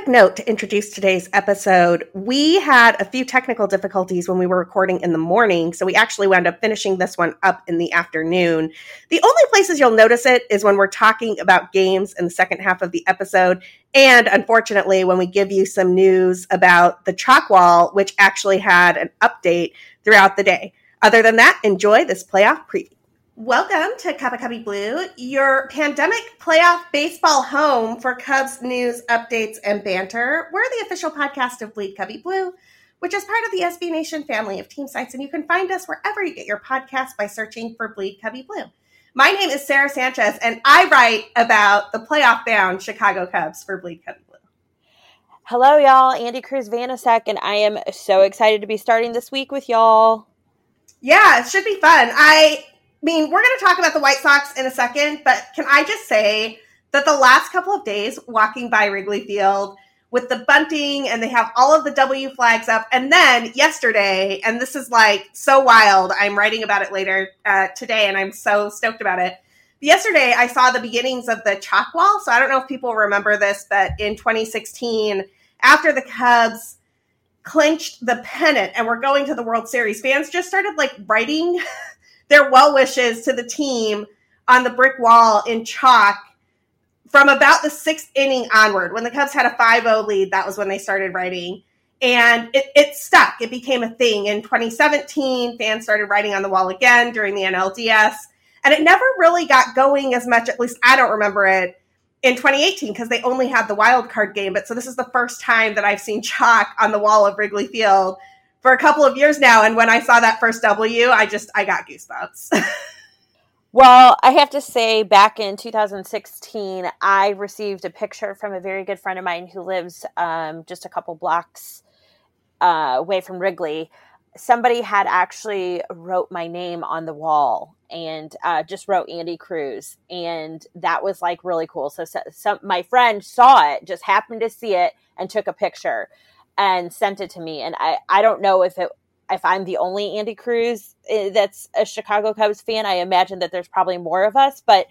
quick note to introduce today's episode. We had a few technical difficulties when we were recording in the morning, so we actually wound up finishing this one up in the afternoon. The only places you'll notice it is when we're talking about games in the second half of the episode, and unfortunately, when we give you some news about the chalk wall, which actually had an update throughout the day. Other than that, enjoy this playoff preview. Welcome to Cup of Cubby Blue, your pandemic playoff baseball home for Cubs news, updates, and banter. We're the official podcast of Bleed Cubby Blue, which is part of the SB Nation family of team sites, and you can find us wherever you get your podcast by searching for Bleed Cubby Blue. My name is Sara Sanchez, and I write about the playoff bound Chicago Cubs for Bleed Cubby Blue. Hello, y'all. Andi Cruz Vanasek, and I am so excited to be starting this week with y'all. Yeah, it should be fun. I I mean, we're going to talk about the White Sox in a second, but can I just say that the last couple of days walking by Wrigley Field with the bunting and they have all of the W flags up, and then yesterday, and this is like so wild. I'm writing about it later uh, today, and I'm so stoked about it. Yesterday, I saw the beginnings of the chalk wall. So I don't know if people remember this, but in 2016, after the Cubs clinched the pennant and were going to the World Series, fans just started like writing their well wishes to the team on the brick wall in chalk from about the sixth inning onward. When the Cubs had a 5 0 lead, that was when they started writing. And it, it stuck. It became a thing. In 2017, fans started writing on the wall again during the NLDS. And it never really got going as much, at least I don't remember it, in 2018 because they only had the wild card game. But so this is the first time that I've seen chalk on the wall of Wrigley Field for a couple of years now. And when I saw that first W, I just I got goosebumps. well, I have to say, back in 2016, I received a picture from a very good friend of mine who lives um, just a couple blocks uh, away from Wrigley. Somebody had actually wrote my name on the wall and uh, just wrote Andi Cruz, and that was like really cool. So, so, so my friend saw it, just happened to see it, and took a picture and sent it to me. And I, I don't know if it if I'm the only Andi Cruz eh, that's a Chicago Cubs fan. I imagine that there's probably more of us, but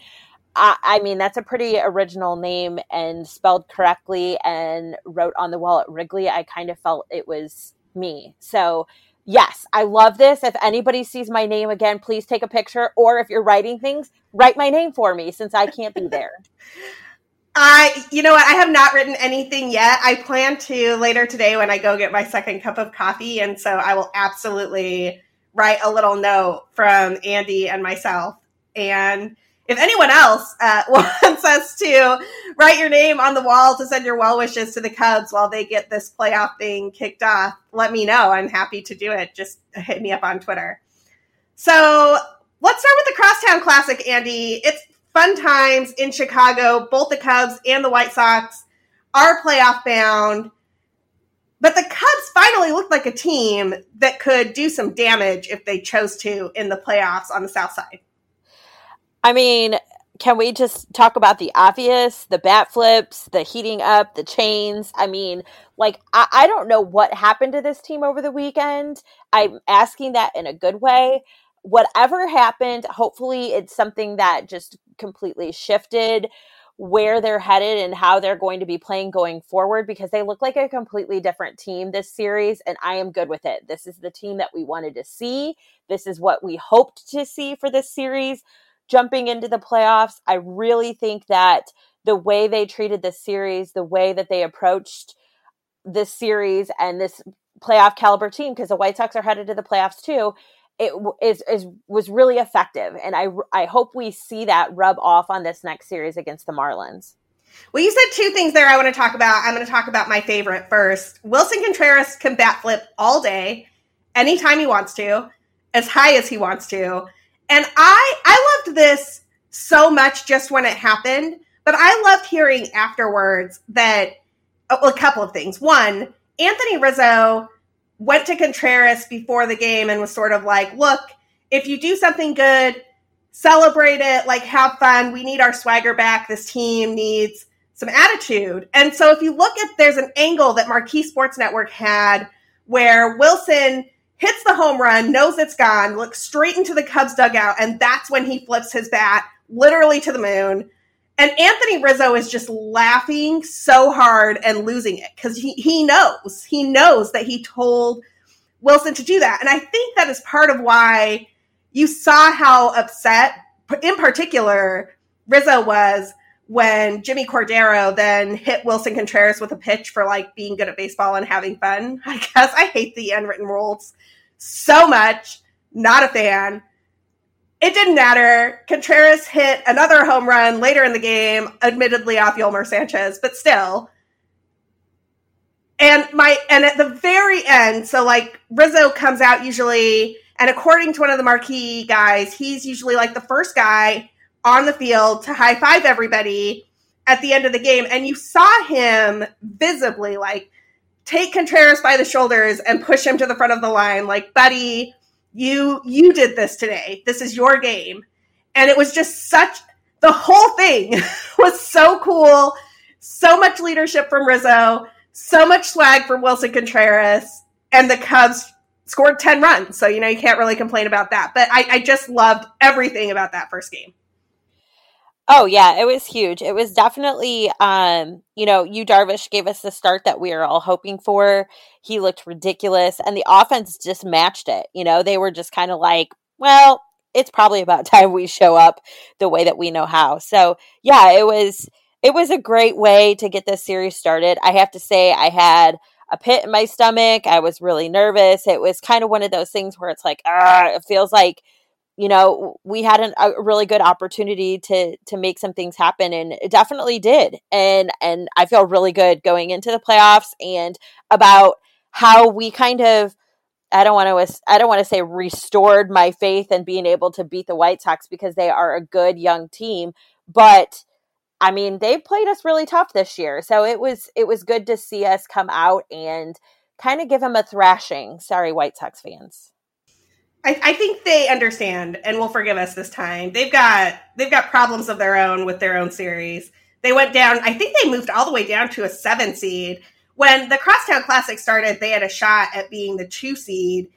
I, I, mean that's a pretty original name and spelled correctly and wrote on the wall at Wrigley. I kind of felt it was me. So yes, I love this. If anybody sees my name again, please take a picture. Or if you're writing things, write my name for me since I can't be there. I, you know what? I have not written anything yet. I plan to later today when I go get my second cup of coffee. And so I will absolutely write a little note from Andi and myself. And if anyone else uh, wants us to write your name on the wall to send your well wishes to the Cubs while they get this playoff thing kicked off, let me know. I'm happy to do it. Just hit me up on Twitter. So let's start with the Crosstown Classic, Andi. It's fun times in Chicago. Both the Cubs and the White Sox are playoff bound. But the Cubs finally looked like a team that could do some damage if they chose to in the playoffs on the South Side. I mean, can we just talk about the obvious the bat flips the heating up the chains i mean like I, I, don't know what happened to this team over the weekend i'm asking that in a good way whatever happened hopefully it's something that just completely shifted where they're headed and how they're going to be playing going forward because they look like a completely different team this series and I am good with it. This is the team that we wanted to see. This is what we hoped to see for this series jumping into the playoffs. I really think that the way they treated this series, the way that they approached this series and this playoff caliber team because the White Sox are headed to the playoffs too it is, is was really effective and i i hope we see that rub off on this next series against the marlins. Well you said two things there i want to talk about. I'm going to talk about my favorite first. Willson contreras can bat flip all day anytime he wants to as high as he wants to. And i i loved this so much just when it happened but i loved hearing afterwards that a couple of things. One anthony rizzo went to Contreras before the game and was sort of like, look, if you do something good, celebrate it, like have fun. We need our swagger back. This team needs some attitude. And so if you look at there's an angle that Marquee Sports Network had where Willson hits the home run, knows it's gone, looks straight into the Cubs dugout, and that's when he flips his bat literally to the moon. And Anthony Rizzo is just laughing so hard and losing it because he, he knows, he knows that he told Willson to do that. And I think that is part of why you saw how upset, in particular, Rizzo was when Jimmy Cordero then hit Willson Contreras with a pitch for like being good at baseball and having fun. I guess I hate the unwritten rules so much. Not a fan. It didn't matter. Contreras hit another home run later in the game, admittedly off Yolmer Sanchez, but still. And my and at the very end, so like Rizzo comes out usually, and according to one of the marquee guys, he's usually like the first guy on the field to high five everybody at the end of the game. And you saw him visibly like take Contreras by the shoulders and push him to the front of the line, like, buddy, you you did this today. This is your game. And it was just such the whole thing was so cool. So much leadership from Rizzo, so much swag from willson Contreras, and the Cubs scored 10 runs. So, you know, you can't really complain about that. But I, I just loved everything about that first game. Oh yeah, it was huge. It was definitely um, you know, Yu Darvish gave us the start that we were all hoping for. He looked ridiculous and the offense just matched it. You know, they were just kind of like, well, it's probably about time we show up the way that we know how. So, yeah, it was it was a great way to get this series started. I have to say I had a pit in my stomach. I was really nervous. It was kind of one of those things where it's like, ah, it feels like you know we had an, a really good opportunity to to make some things happen and it definitely did. And and i feel really good going into the playoffs and about how we kind of i don't want to i don't want to say restored my faith in being able to beat the white sox because they are a good young team but i mean they played us really tough this year. So it was it was good to see us come out and kind of give them a thrashing. Sorry white sox fans I, I, think they understand and will forgive us this time. They've got they've got problems of their own with their own series. They went down. I think they moved all the way down to a seven seed when the Crosstown Classic started. They had a shot at being the two seed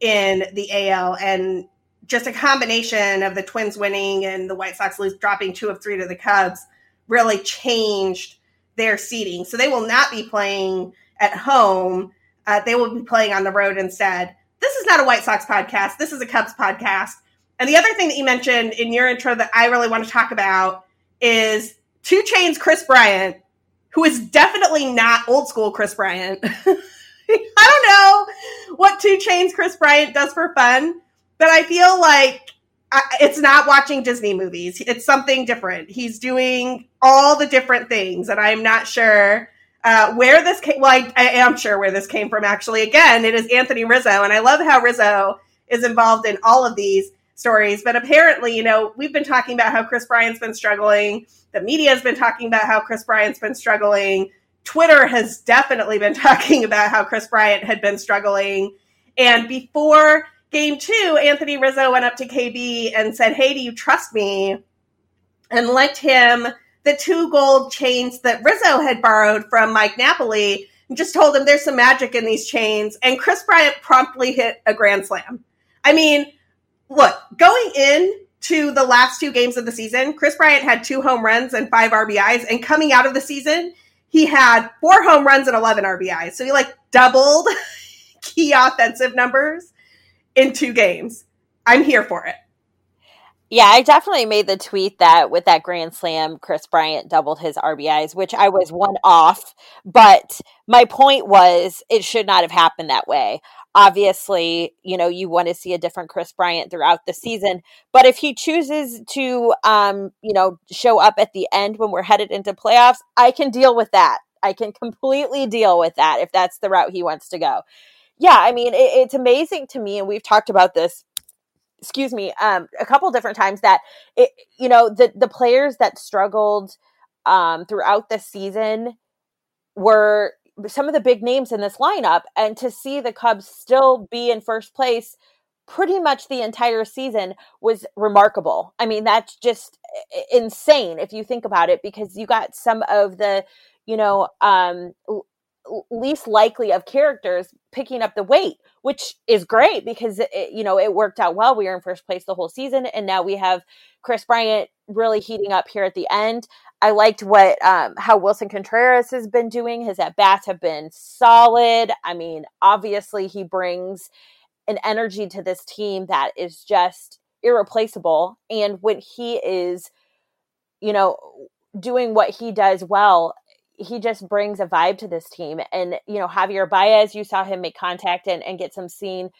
in the AL, and just a combination of the Twins winning and the White Sox lose, dropping two of three to the Cubs really changed their seeding. So they will not be playing at home. Uh, they will be playing on the road instead this is not a White Sox podcast. This is a Cubs podcast. And the other thing that you mentioned in your intro that I really want to talk about is 2 Chains Kris Bryant, who is definitely not old school Kris Bryant. I don't know what 2 Chains Kris Bryant does for fun, but I feel like it's not watching Disney movies. It's something different. He's doing all the different things, and I'm not sure uh, where this came, well, I, I, am sure where this came from. Actually, again, it is Anthony Rizzo, and I love how Rizzo is involved in all of these stories. But apparently, you know, we've been talking about how Kris Bryant's been struggling. The media has been talking about how Kris Bryant's been struggling. Twitter has definitely been talking about how Kris Bryant had been struggling. And before game two, Anthony Rizzo went up to KB and said, Hey, do you trust me? And lent him the two gold chains that Rizzo had borrowed from Mike Napoli and just told him there's some magic in these chains. And Kris Bryant promptly hit a grand slam. I mean, look, going in to the last two games of the season, Kris Bryant had two home runs and five RBIs. And coming out of the season, he had four home runs and 11 RBIs. So he like doubled key offensive numbers in two games. I'm here for it. Yeah, I definitely made the tweet that with that grand slam, Kris Bryant doubled his RBIs, which I was one off. But my point was it should not have happened that way. Obviously, you know, you want to see a different Kris Bryant throughout the season. But if he chooses to, um, you know, show up at the end when we're headed into playoffs, I can deal with that. I can completely deal with that if that's the route he wants to go. Yeah, I mean, it, it's amazing to me, and we've talked about this excuse me, um, a couple different times that it, you know, the the players that struggled um, throughout the season were some of the big names in this lineup, and to see the Cubs still be in first place pretty much the entire season was remarkable. I mean, that's just insane if you think about it, because you got some of the, you know, um, least likely of characters picking up the weight, which is great because it, you know it worked out well. We were in first place the whole season, and now we have Kris Bryant really heating up here at the end. I liked what um, how Willson Contreras has been doing. His at bats have been solid. I mean, obviously he brings an energy to this team that is just irreplaceable. And when he is, you know, doing what he does well, he just brings a vibe to this team. And, you know, Javier Baez, you saw him make contact and, and get some seeing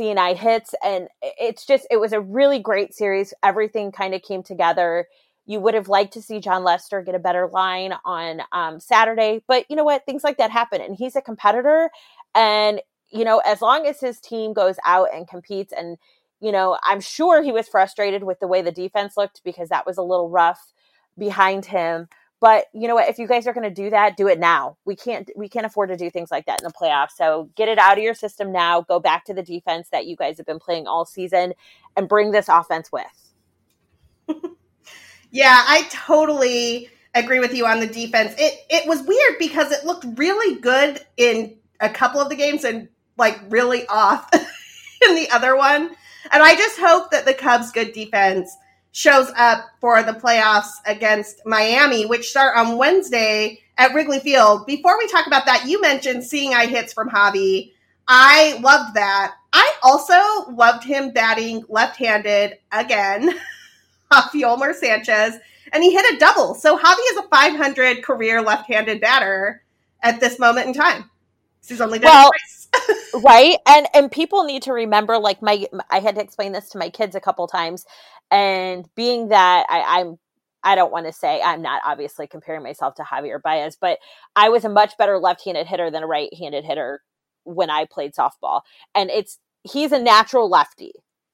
eye hits. And it's just, it was a really great series. Everything kind of came together. You would have liked to see Jon Lester get a better line on um, Saturday, but you know what? Things like that happen. And he's a competitor. And, you know, as long as his team goes out and competes and, you know, I'm sure he was frustrated with the way the defense looked because that was a little rough behind him. But you know what? If you guys are going to do that, do it now. We can't we can't afford to do things like that in the playoffs. So get it out of your system now. Go back to the defense that you guys have been playing all season, and bring this offense with. yeah, I totally agree with you on the defense. It it was weird because it looked really good in a couple of the games and like really off in the other one. And I just hope that the Cubs' good defense shows up for the playoffs against Miami, which start on Wednesday at Wrigley Field. Before we talk about that, you mentioned seeing eye hits from Javy. I loved that. I also loved him batting left handed again, Yolmer Sanchez, and he hit a double. So Javy is a 500 career left handed batter at this moment in time. He's only done well, twice. right. And and people need to remember, like my I had to explain this to my kids a couple times. And being that I, I'm I don't want to say I'm not obviously comparing myself to Javier Baez, but I was a much better left-handed hitter than a right-handed hitter when I played softball. And it's he's a natural lefty.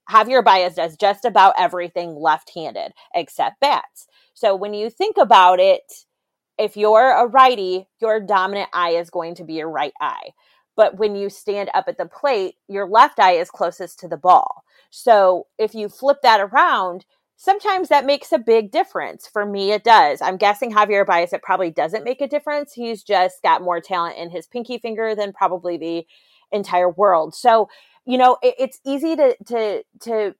Javier Baez does just about everything left-handed except bats. So when you think about it, if you're a righty, your dominant eye is going to be your right eye. But when you stand up at the plate, your left eye is closest to the ball. So if you flip that around, sometimes that makes a big difference. For me, it does. I'm guessing Javier Baez, it probably doesn't make a difference. He's just got more talent in his pinky finger than probably the entire world. So, you know, it, it's easy to to to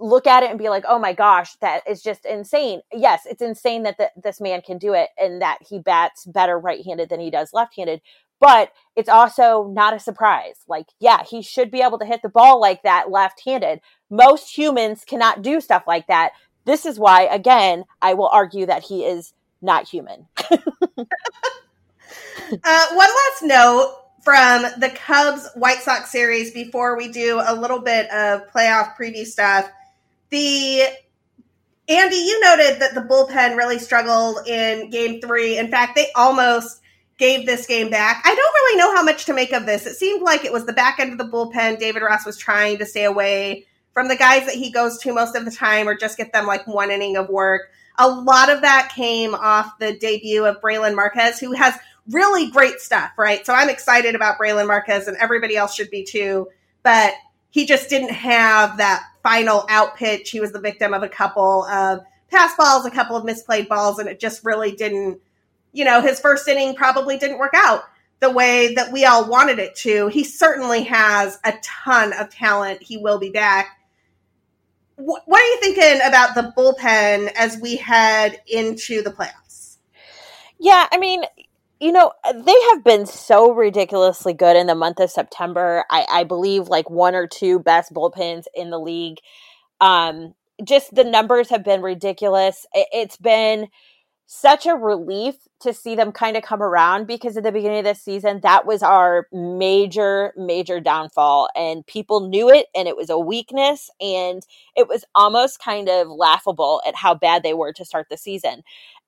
look at it and be like, oh my gosh, that is just insane. Yes, it's insane that the, this man can do it and that he bats better right handed than he does left handed. But it's also not a surprise. Like, yeah, he should be able to hit the ball like that left handed. Most humans cannot do stuff like that. This is why, again, I will argue that he is not human. uh, one last note from the Cubs White Sox series before we do a little bit of playoff preview stuff. The Andi, you noted that the bullpen really struggled in game three. In fact, they almost gave this game back. I don't really know how much to make of this. It seemed like it was the back end of the bullpen. David Ross was trying to stay away from the guys that he goes to most of the time or just get them like one inning of work. A lot of that came off the debut of Brailyn Marquez, who has really great stuff, right? So I'm excited about Brailyn Marquez and everybody else should be too. But he just didn't have that final out pitch. He was the victim of a couple of pass balls, a couple of misplayed balls, and it just really didn't, you know, his first inning probably didn't work out the way that we all wanted it to. He certainly has a ton of talent. He will be back. What are you thinking about the bullpen as we head into the playoffs? Yeah, I mean, you know, they have been so ridiculously good in the month of September. I, I believe like one or two best bullpens in the league. Um, just the numbers have been ridiculous. It, it's been such a relief to see them kind of come around because at the beginning of this season, that was our major, major downfall. And people knew it and it was a weakness. And it was almost kind of laughable at how bad they were to start the season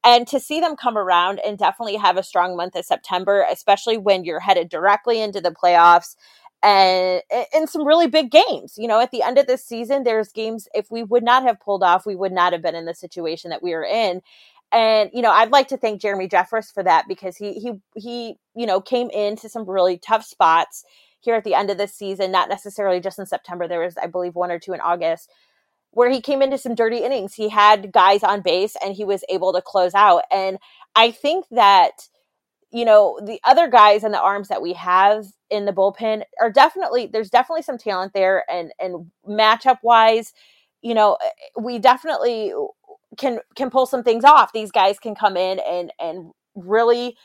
and to see them come around and definitely have a strong month of September, especially when you're headed directly into the playoffs and in some really big games. You know, at the end of this season, there's games if we would not have pulled off, we would not have been in the situation that we are in. And you know, I'd like to thank Jeremy Jeffress for that because he he he you know came into some really tough spots here at the end of this season, not necessarily just in September. There was, I believe, one or two in August where he came into some dirty innings. He had guys on base and he was able to close out. And I think that you know, the other guys and the arms that we have in the bullpen are definitely there's definitely some talent there and and matchup wise, you know, eh, we definitely can can pull some things off. These guys can come in and and really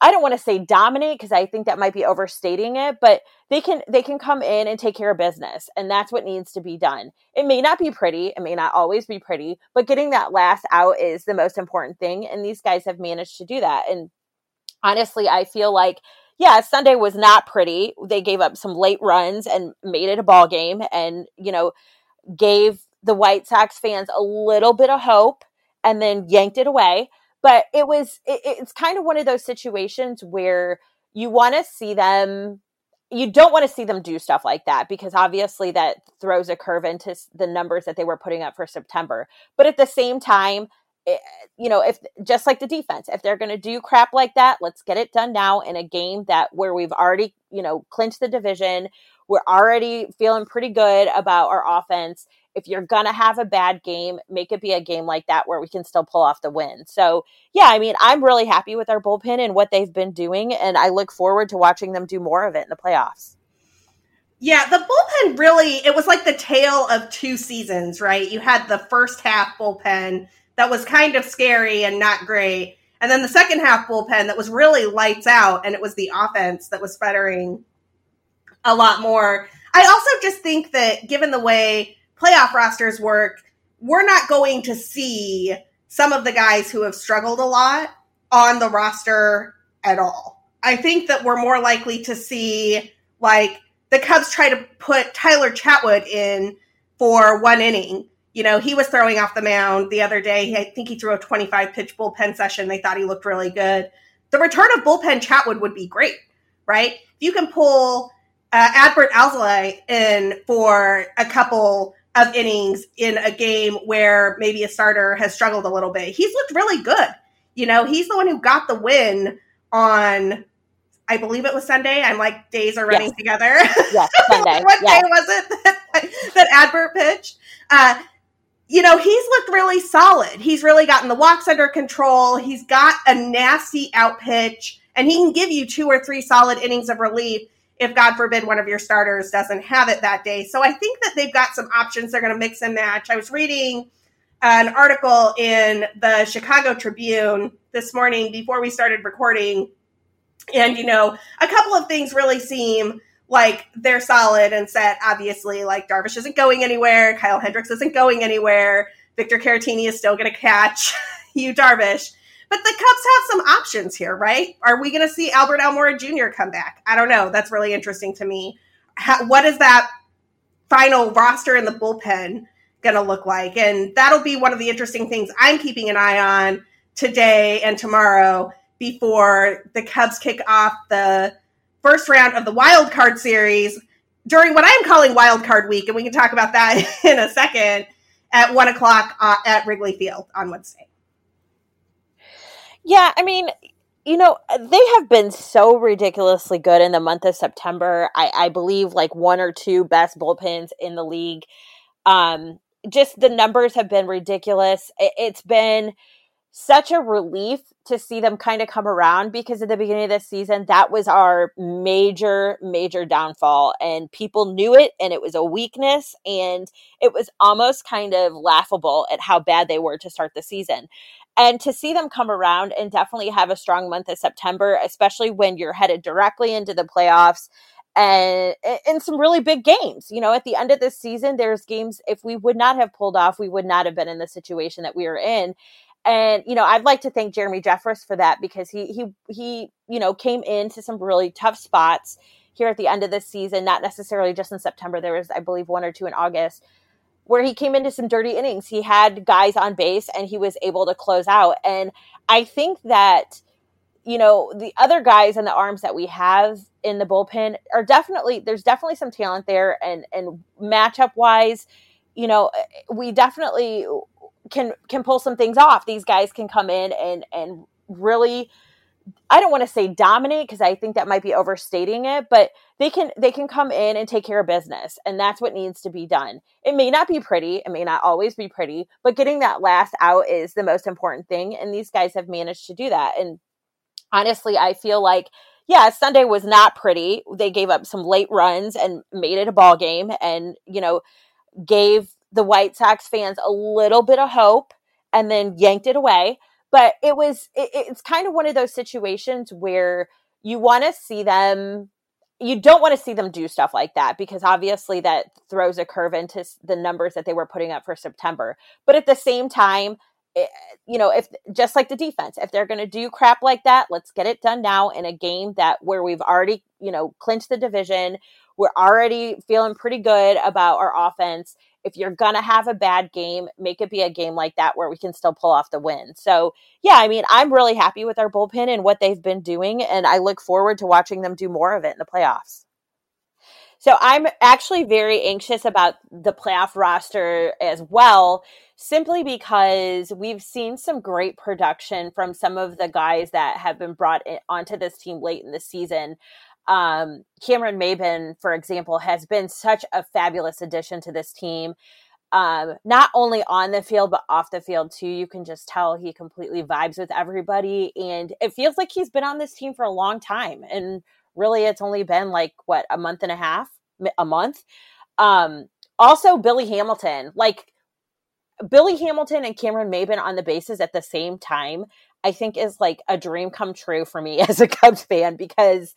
I don't want to say dominate because I think that might be overstating it, but they can they can come in and take care of business, and that's what needs to be done. It may not be pretty, it may not always be pretty, but getting that last out is the most important thing, and these guys have managed to do that. And honestly, I feel like yeah, Sunday was not pretty. They gave up some late runs and made it a ball game, and you know gave the White Sox fans a little bit of hope, and then yanked it away but it was it, it's kind of one of those situations where you want to see them you don't want to see them do stuff like that because obviously that throws a curve into the numbers that they were putting up for September. But at the same time, eh, you know, if just like the defense, if they're going to do crap like that, let's get it done now in a game that where we've already, you know, clinched the division. We're already feeling pretty good about our offense if you're going to have a bad game, make it be a game like that where we can still pull off the win. So, yeah, I mean, I'm really happy with our bullpen and what they've been doing, and I look forward to watching them do more of it in the playoffs. Yeah, the bullpen really, it was like the tale of two seasons, right? You had the first half bullpen that was kind of scary and not great. And then the second half bullpen that was really lights out, and it was the offense that was sputtering a lot more. I also just think that given the way playoff rosters work, we're not going to see some of the guys who have struggled a lot on the roster at all. I think that we're more likely to see like the Cubs try to put Tyler Chatwood in for one inning. You know, he was throwing off the mound the other day. I think he threw a 25 pitch bullpen session. They thought he looked really good. The return of bullpen Chatwood would be great, right? If you can pull uh, Adbert Alzolay in for a couple of innings in a game where maybe a starter has struggled a little bit. He's looked really good. You know, he's the one who got the win on I believe it was Sunday. I'm like days are running yes. together. Yes, Sunday. what yes. day was it that, that Adbert pitched? Uh, you know, he's looked really solid. He's really gotten the walks under control. He's got a nasty out pitch, and he can give you two or three solid innings of relief if God forbid one of your starters doesn't have it that day. So I think that they've got some options they're going to mix and match. I was reading an article in the Chicago Tribune this morning before we started recording. And, you know, a couple of things really seem like they're solid and set. Obviously, like Darvish isn't going anywhere, Kyle Hendricks isn't going anywhere, Victor Caratini is still going to catch you, Darvish. But the Cubs have some options here, right? Are we going to see Albert Almora Jr. come back? I don't know. That's really interesting to me. How, what is that final roster in the bullpen going to look like? And that'll be one of the interesting things I'm keeping an eye on today and tomorrow before the Cubs kick off the first round of the wild card series during what I'm calling wild card week. And we can talk about that in a second at one o'clock uh, at Wrigley Field on Wednesday. Yeah, I mean, you know, they have been so ridiculously good in the month of September. I, I believe like one or two best bullpens in the league. Um, just the numbers have been ridiculous. It, it's been such a relief to see them kind of come around because at the beginning of the season, that was our major, major downfall. And people knew it and it was a weakness. And it was almost kind of laughable at how bad they were to start the season. And to see them come around and definitely have a strong month of September, especially when you're headed directly into the playoffs and in some really big games. You know, at the end of this season, there's games if we would not have pulled off, we would not have been in the situation that we are in. And you know, I'd like to thank Jeremy Jeffress for that because he he he you know came into some really tough spots here at the end of this season, not necessarily just in September. There was, I believe, one or two in August where he came into some dirty innings. He had guys on base and he was able to close out. And I think that, you know, the other guys and the arms that we have in the bullpen are definitely there's definitely some talent there and and matchup wise, you know, we definitely can can pull some things off. These guys can come in and and really I don't want to say dominate because I think that might be overstating it, but they can they can come in and take care of business, and that's what needs to be done. It may not be pretty, it may not always be pretty, but getting that last out is the most important thing, and these guys have managed to do that. And honestly, I feel like yeah, Sunday was not pretty. They gave up some late runs and made it a ball game and, you know, gave the White Sox fans a little bit of hope and then yanked it away. But it was, it, it's kind of one of those situations where you want to see them you don't want to see them do stuff like that because obviously that throws a curve into the numbers that they were putting up for September. But at the same time, it, eh, you know, if just like the defense, if they're going to do crap like that, let's get it done now in a game that where we've already, you know, clinched the division. We're already feeling pretty good about our offense. If you're going to have a bad game, make it be a game like that where we can still pull off the win. So, yeah, I mean, I'm really happy with our bullpen and what they've been doing, and I look forward to watching them do more of it in the playoffs. So I'm actually very anxious about the playoff roster as well, simply because we've seen some great production from some of the guys that have been brought in, onto this team late in the season. Um, Cameron Maybin, for example, has been such a fabulous addition to this team. Um, not only on the field, but off the field too. You can just tell he completely vibes with everybody. And it feels like he's been on this team for a long time. And really it's only been like what a month and a half a month um also billy hamilton like billy hamilton and cameron maybin on the bases at the same time i think is like a dream come true for me as a cubs fan because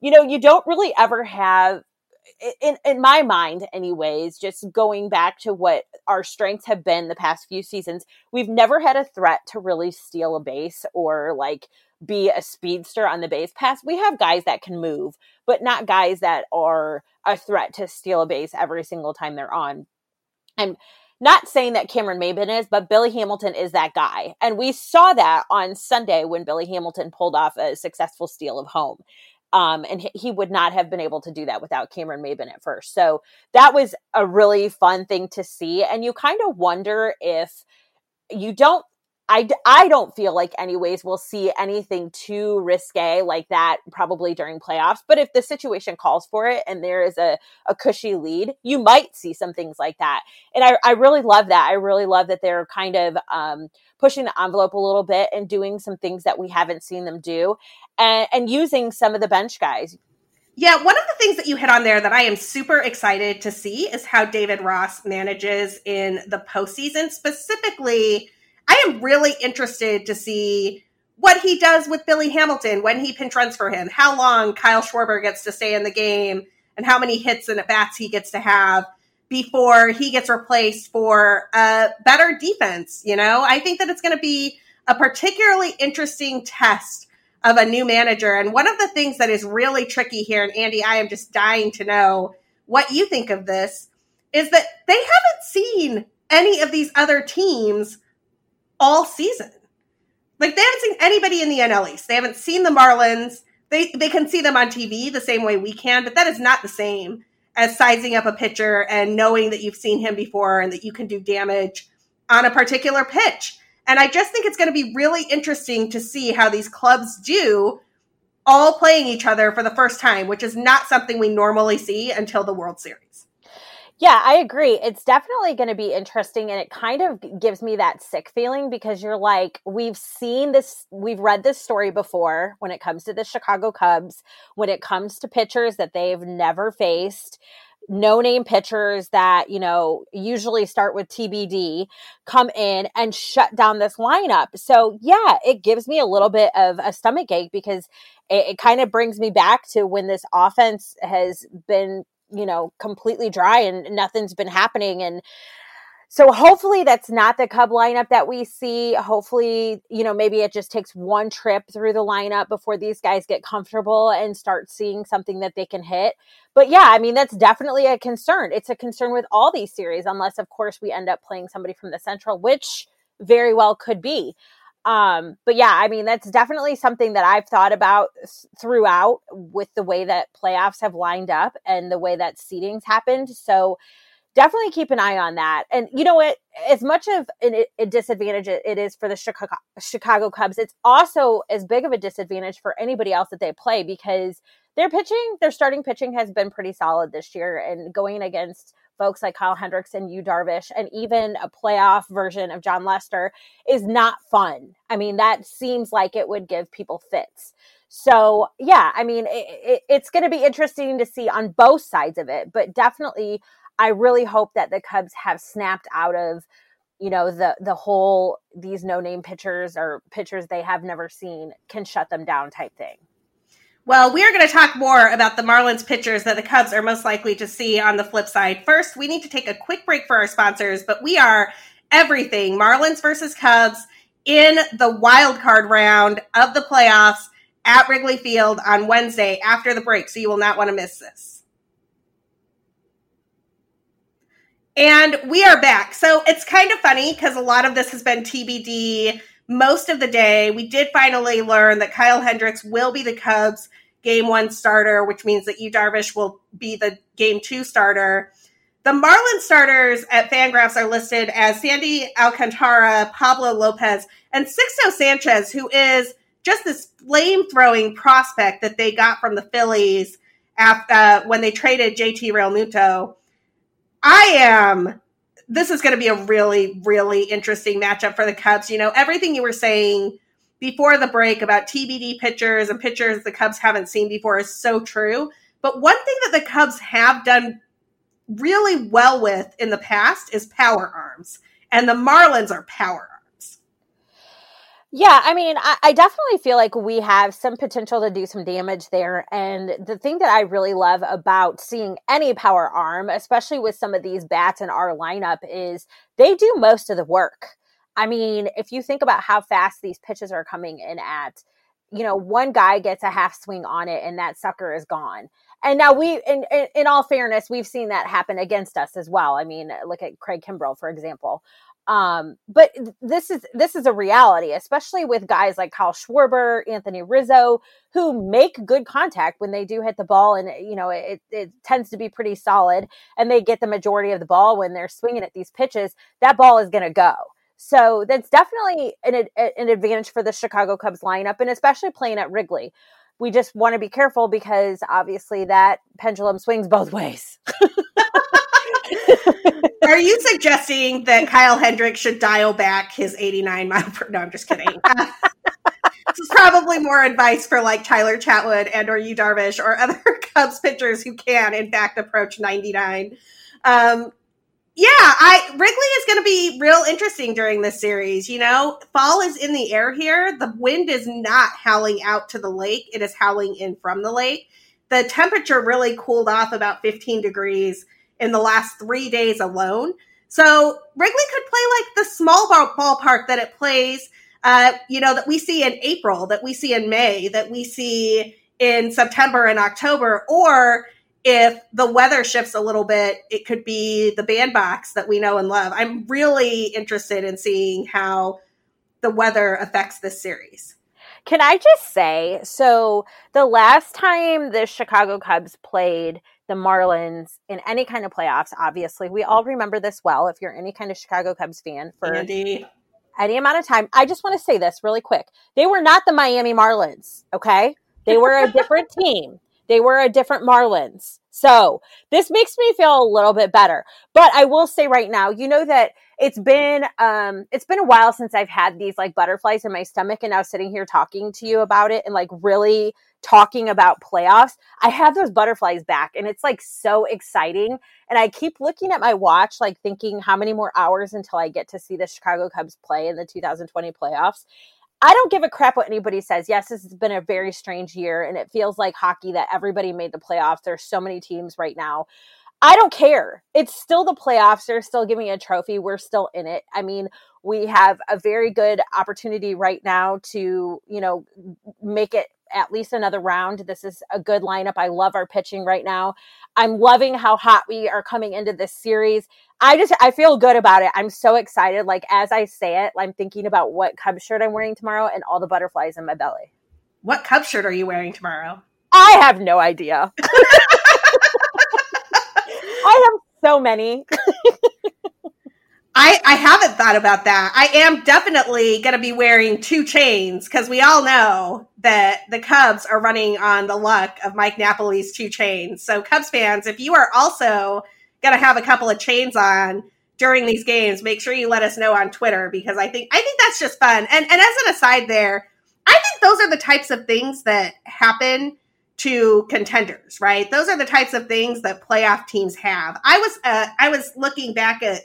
you know you don't really ever have in in my mind anyways just going back to what our strengths have been the past few seasons we've never had a threat to really steal a base or like be a speedster on the base pass. We have guys that can move, but not guys that are a threat to steal a base every single time they're on. I'm not saying that Cameron Maybin is, but Billy Hamilton is that guy. And we saw that on Sunday when Billy Hamilton pulled off a successful steal of home. Um, and he would not have been able to do that without Cameron Maybin at first. So that was a really fun thing to see. And you kind of wonder if you don't I, I don't feel like anyways we'll see anything too risque like that probably during playoffs but if the situation calls for it and there is a, a cushy lead you might see some things like that. And I, I really love that. I really love that they're kind of um, pushing the envelope a little bit and doing some things that we haven't seen them do and, and using some of the bench guys. Yeah, one of the things that you hit on there that I am super excited to see is how David Ross manages in the postseason, specifically I am really interested to see what he does with Billy Hamilton when he pinch runs for him, how long Kyle Schwarber gets to stay in the game, and how many hits and at bats he gets to have before he gets replaced for a better defense. You know, I think that it's going to be a particularly interesting test of a new manager. And one of the things that is really tricky here, and Andi, I am just dying to know what you think of this, is that they haven't seen any of these other teams all season. Like they haven't seen anybody in the NL East. They haven't seen the Marlins. They they can see them on TV the same way we can, but that is not the same as sizing up a pitcher and knowing that you've seen him before and that you can do damage on a particular pitch. And I just think it's going to be really interesting to see how these clubs do all playing each other for the first time, which is not something we normally see until the World Series. Yeah, I agree. It's definitely going to be interesting. And it kind of gives me that sick feeling because you're like, we've seen this, we've read this story before when it comes to the Chicago Cubs, when it comes to pitchers that they've never faced no name pitchers that you know usually start with TBD come in and shut down this lineup. So yeah, it gives me a little bit of a stomach ache because it, it kind of brings me back to when this offense has been you know, completely dry and nothing's been happening. And so hopefully that's not the Cub lineup that we see. Hopefully, you know, maybe it just takes one trip through the lineup before these guys get comfortable and start seeing something that they can hit. But yeah, I mean, that's definitely a concern. It's a concern with all these series, unless, of course, we end up playing somebody from the Central, which very well could be. Um, but yeah, I mean, that's definitely something that I've thought about throughout with the way that playoffs have lined up and the way that seedings happened. So definitely keep an eye on that. And you know what? As much of a disadvantage it is for the Chicago, Chicago Cubs, it's also as big of a disadvantage for anybody else that they play because their pitching, their starting pitching has been pretty solid this year and going against folks like Kyle Hendricks and Yu Darvish, and even a playoff version of Jon Lester is not fun. I mean, that seems like it would give people fits. So, yeah, I mean, it, it, it's going to be interesting to see on both sides of it, but definitely, I really hope that the Cubs have snapped out of you know the the whole these no name pitchers or pitchers they have never seen can shut them down type thing. Well, we are going to talk more about the Marlins pitchers that the Cubs are most likely to see on the flip side. First, we need to take a quick break for our sponsors, but we are everything Marlins versus Cubs in the wild card round of the playoffs at Wrigley Field on Wednesday after the break, so you will not want to miss this. And we are back. So it's kind of funny because a lot of this has been TBD most of the day. We did finally learn that Kyle Hendricks will be the Cubs game one starter, which means that Yu Darvish will be the game two starter. The Marlins starters at Fangraphs are listed as Sandy Alcantara, Pablo Lopez, and Sixto Sanchez, who is just this flame throwing prospect that they got from the Phillies after, uh, when they traded JT Realmuto. I am this is going to be a really, really interesting matchup for the Cubs. You know, everything you were saying before the break about TBD pitchers and pitchers the Cubs haven't seen before is so true. But one thing that the Cubs have done really well with in the past is power arms. And the Marlins are power yeah, I mean, I, I, definitely feel like we have some potential to do some damage there. And the thing that I really love about seeing any power arm, especially with some of these bats in our lineup, is they do most of the work. I mean, if you think about how fast these pitches are coming in at, you know, one guy gets a half swing on it and that sucker is gone. And now we, in, in, in all fairness, we've seen that happen against us as well. I mean, look at Craig Kimbrel, for example um but this is this is a reality especially with guys like kyle schwarber anthony rizzo who make good contact when they do hit the ball and you know it, it tends to be pretty solid and they get the majority of the ball when they're swinging at these pitches that ball is going to go. So that's definitely an, an advantage for the chicago cubs lineup and especially playing at wrigley. We just want to be careful because obviously that pendulum swings both ways Are you suggesting that Kyle Hendricks should dial back his 89 mile per? No, I'm just kidding. this is probably more advice for like Tyler Chatwood and or Yu Darvish or other Cubs pitchers who can, in fact, approach 99. Um, yeah, I Wrigley is going to be real interesting during this series. You know, fall is in the air here. The wind is not howling out to the lake; it is howling in from the lake. The temperature really cooled off about 15 degrees in the last three days alone. So Wrigley could play like the small ball ballpark that it plays, uh, you know, that we see in April, that we see in May, that we see in September and October, or if the weather shifts a little bit, it could be the bandbox that we know and love. I'm really interested in seeing how the weather affects this series. Can I just say, so the last time the Chicago Cubs played the Marlins in any kind of playoffs, obviously, we all remember this well if you're any kind of Chicago Cubs fan for Andi. any amount of time. I just want to say this really quick. They were not the Miami Marlins, okay? They were a different team. They were a different Marlins. So this makes me feel a little bit better. But I will say right now, you know that it's been um it's been a while since I've had these like butterflies in my stomach and now sitting here talking to you about it and like really talking about playoffs. I have those butterflies back and it's like so exciting. And I keep looking at my watch, like thinking how many more hours until I get to see the Chicago Cubs play in the 2020 playoffs. I don't give a crap what anybody says. Yes, this has been a very strange year, and it feels like hockey that everybody made the playoffs. There's so many teams right now. I don't care. It's still the playoffs. They're still giving a trophy. We're still in it. I mean, we have a very good opportunity right now to, you know, make it at least another round. This is a good lineup. I love our pitching right now. I'm loving how hot we are coming into this series. I just I feel good about it. I'm so excited. Like as I say it, I'm thinking about what Cub shirt I'm wearing tomorrow and all the butterflies in my belly. What Cub shirt are you wearing tomorrow? I have no idea. I have so many. I, I haven't thought about that. I am definitely going to be wearing two chains because we all know that the Cubs are running on the luck of Mike Napoli's two chains. So, Cubs fans, if you are also going to have a couple of chains on during these games, make sure you let us know on Twitter because I think I think that's just fun. And and as an aside there, I think those are the types of things that happen to contenders, right? Those are the types of things that playoff teams have. I was uh, I was looking back at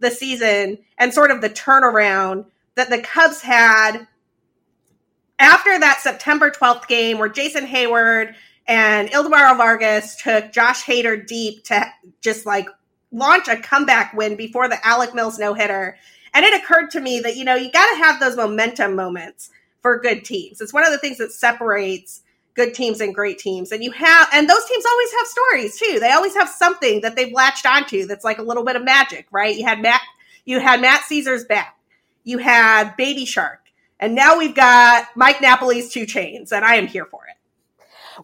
the season and sort of the turnaround that the Cubs had after that September 12th game where Jason Heyward and Ildemaro Vargas took Josh Hader deep to just like launch a comeback win before the Alec Mills no hitter. And it occurred to me that, you know, you got to have those momentum moments for good teams. It's one of the things that separates good teams and great teams. And you have, and those teams always have stories too. They always have something that they've latched onto that's like a little bit of magic, right? You had Matt, you had Matt Szczur's bat, you had Baby Shark, and now we've got Mike Napoli's two chains, and I am here for it.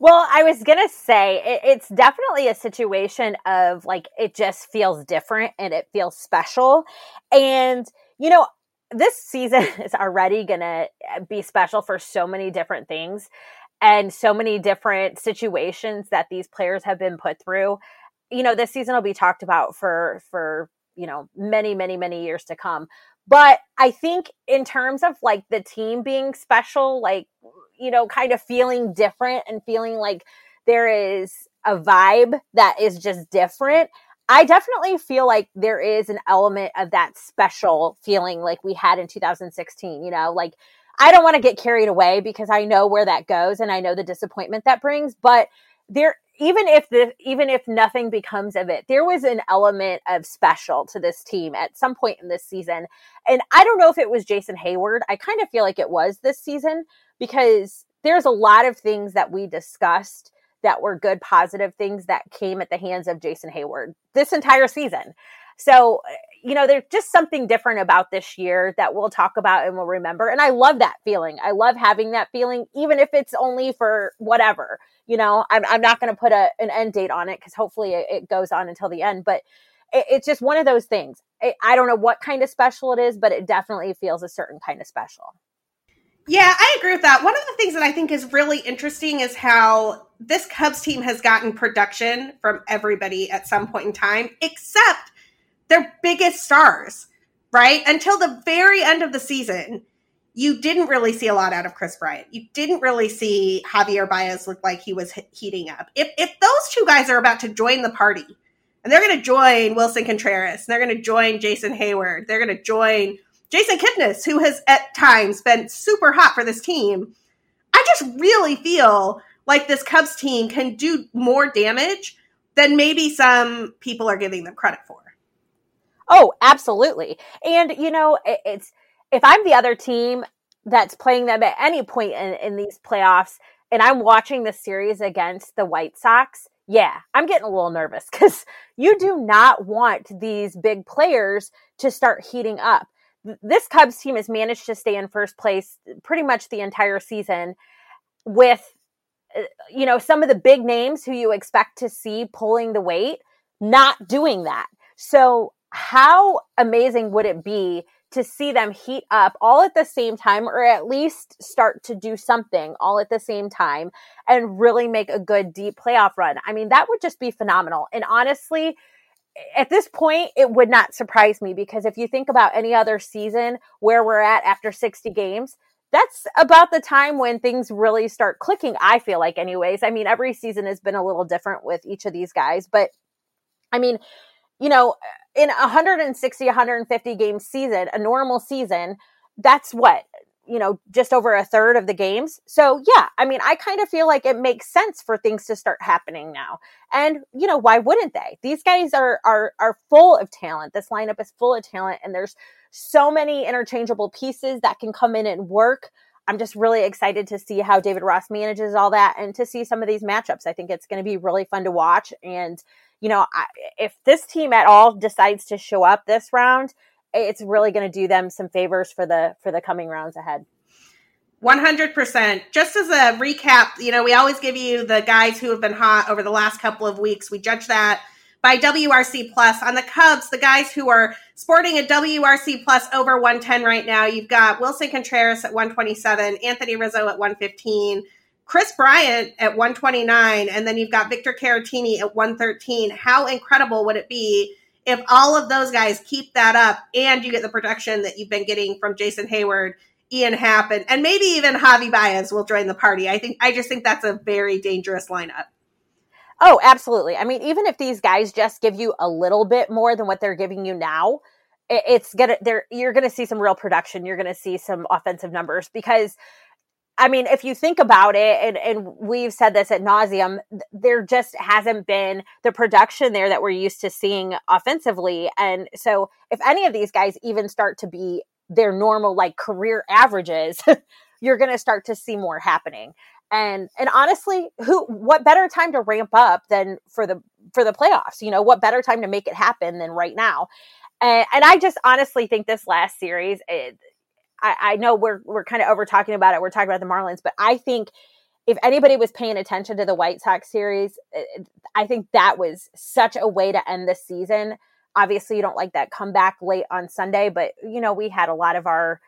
Well, I was going to say it, it's definitely a situation of like it just feels different and it feels special. And, you know, this season is already going to be special for so many different things and so many different situations that these players have been put through. You know, this season will be talked about for for, you know, many many many years to come. But I think in terms of like the team being special, like you know, kind of feeling different and feeling like there is a vibe that is just different. I definitely feel like there is an element of that special feeling like we had in 2016, you know, like I don't want to get carried away because I know where that goes and I know the disappointment that brings, but there even if the even if nothing becomes of it, there was an element of special to this team at some point in this season. And I don't know if it was Jason Heyward. I kind of feel like it was this season because there's a lot of things that we discussed that were good positive things that came at the hands of Jason Heyward this entire season. So, you know, there's just something different about this year that we'll talk about and we'll remember. And I love that feeling. I love having that feeling, even if it's only for whatever. You know, I'm, I'm not going to put a, an end date on it because hopefully it, it, goes on until the end. But it, it's just one of those things. I don't know what kind of special it is, but it definitely feels a certain kind of special. Yeah, I agree with that. One of the things that I think is really interesting is how this Cubs team has gotten production from everybody at some point in time, except their biggest stars, right? Until the very end of the season, you didn't really see a lot out of Kris Bryant. You didn't really see Javier Baez look like he was heating up. If if those two guys are about to join the party, and they're going to join Willson Contreras, and they're going to join Jason Heyward, they're going to join Jason Kipnis, who has at times been super hot for this team, I just really feel like this Cubs team can do more damage than maybe some people are giving them credit for. Oh, absolutely. And you know, it's if I'm the other team that's playing them at any point in, in these playoffs and I'm watching the series against the White Sox, yeah, I'm getting a little nervous because you do not want these big players to start heating up this Cubs team has managed to stay in first place pretty much the entire season with uh, you know some of the big names who you expect to see pulling the weight not doing that. So how amazing would it be to see them heat up all at the same time or at least start to do something all at the same time and really make a good deep playoff run. I mean that would just be phenomenal. And honestly, at this point, it would not surprise me because if you think about any other season where we're at after 60 games, that's about the time when things really start clicking. I feel like, anyways. I mean, every season has been a little different with each of these guys, but I mean, you know, in 160, 150 game season, a normal season, that's what you know, just over a third of the games. So, yeah, I mean, I kind of feel like it makes sense for things to start happening now. And, you know, why wouldn't they? These guys are are are full of talent. This lineup is full of talent and there's so many interchangeable pieces that can come in and work. I'm just really excited to see how David Ross manages all that and to see some of these matchups. I think it's going to be really fun to watch and you know, I, if this team at all decides to show up this round, it's really going to do them some favors for the for the coming rounds ahead. 100%. Just as a recap, you know, we always give you the guys who have been hot over the last couple of weeks. We judge that by WRC plus. On the Cubs, the guys who are sporting a WRC plus over 110 right now, you've got Willson Contreras at 127, Anthony Rizzo at 115, Kris Bryant at 129, and then you've got Victor Caratini at 113. How incredible would it be if all of those guys keep that up and you get the production that you've been getting from Jason Heyward, Ian Happ, and, and maybe even Javy Baez will join the party? I think I just think that's a very dangerous lineup. Oh, absolutely. I mean, even if these guys just give you a little bit more than what they're giving you now, it's gonna there you're gonna see some real production. You're gonna see some offensive numbers because I mean, if you think about it, and, and we've said this at nauseum, there just hasn't been the production there that we're used to seeing offensively. And so, if any of these guys even start to be their normal, like career averages, you're going to start to see more happening. And and honestly, who what better time to ramp up than for the for the playoffs? You know, what better time to make it happen than right now? And, and I just honestly think this last series, it, I, I know we're we're kind of over talking about it. We're talking about the Marlins, but I think if anybody was paying attention to the White Sox series, I think that was such a way to end the season. Obviously, you don't like that comeback late on Sunday, but you know we had a lot of our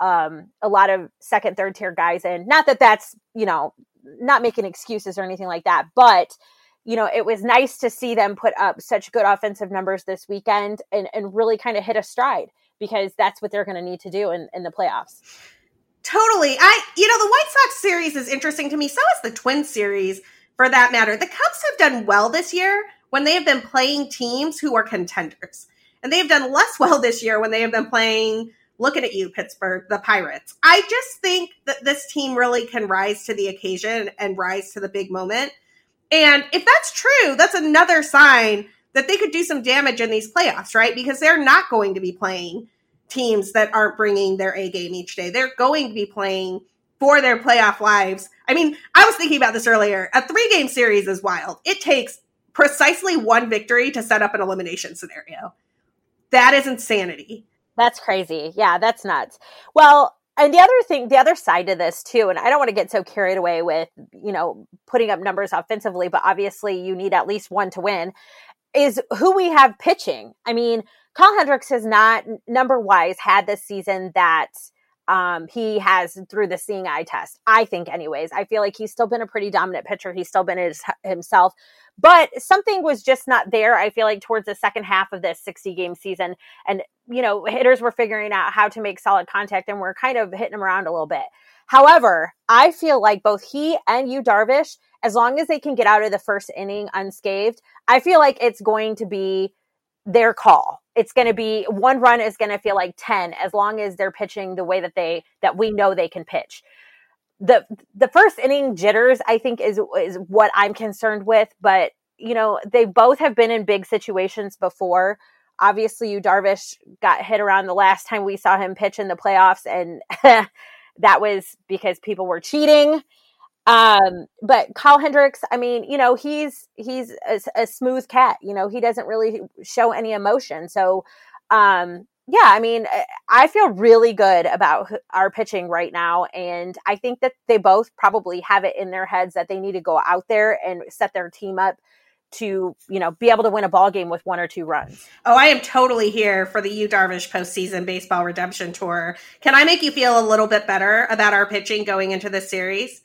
um, a lot of second, third tier guys in. Not that that's you know not making excuses or anything like that, but you know it was nice to see them put up such good offensive numbers this weekend and and really kind of hit a stride because that's what they're going to need to do in, in the playoffs. Totally. I, you know, the White Sox series is interesting to me. So is the Twin series for that matter. The Cubs have done well this year when they have been playing teams who are contenders. And they have done less well this year when they have been playing, looking at you, Pittsburgh, the Pirates. I just think that this team really can rise to the occasion and rise to the big moment. And if that's true, that's another sign that they could do some damage in these playoffs, right? Because they're not going to be playing teams that aren't bringing their A game each day. They're going to be playing for their playoff lives. I mean, I was thinking about this earlier. A three game series is wild. It takes precisely one victory to set up an elimination scenario. That is insanity. That's crazy. Yeah, that's nuts. Well, and the other thing, the other side to this too, and I don't want to get so carried away with, you know, putting up numbers offensively, but obviously you need at least one to win, is who we have pitching. I mean, Kyle Hendricks has not number wise had this season that um, he has through the seeing eye test. I think, anyways, I feel like he's still been a pretty dominant pitcher. He's still been his, himself, but something was just not there. I feel like towards the second half of this 60 game season, and you know, hitters were figuring out how to make solid contact and we're kind of hitting him around a little bit. However, I feel like both he and Yu Darvish, as long as they can get out of the first inning unscathed, I feel like it's going to be their call. It's going to be one run is going to feel like 10 as long as they're pitching the way that they that we know they can pitch. The the first inning jitters I think is is what I'm concerned with, but you know, they both have been in big situations before. Obviously, Yu Darvish got hit around the last time we saw him pitch in the playoffs and that was because people were cheating um, but Kyle Hendricks, I mean, you know, he's he's a, a, smooth cat. You know, he doesn't really show any emotion. So, um, yeah, I mean, eh, I feel really good about our pitching right now, and I think that they both probably have it in their heads that they need to go out there and set their team up to you know be able to win a ball game with one or two runs. Oh, I am totally here for the Yu Darvish postseason baseball redemption tour. Can I make you feel a little bit better about our pitching going into this series?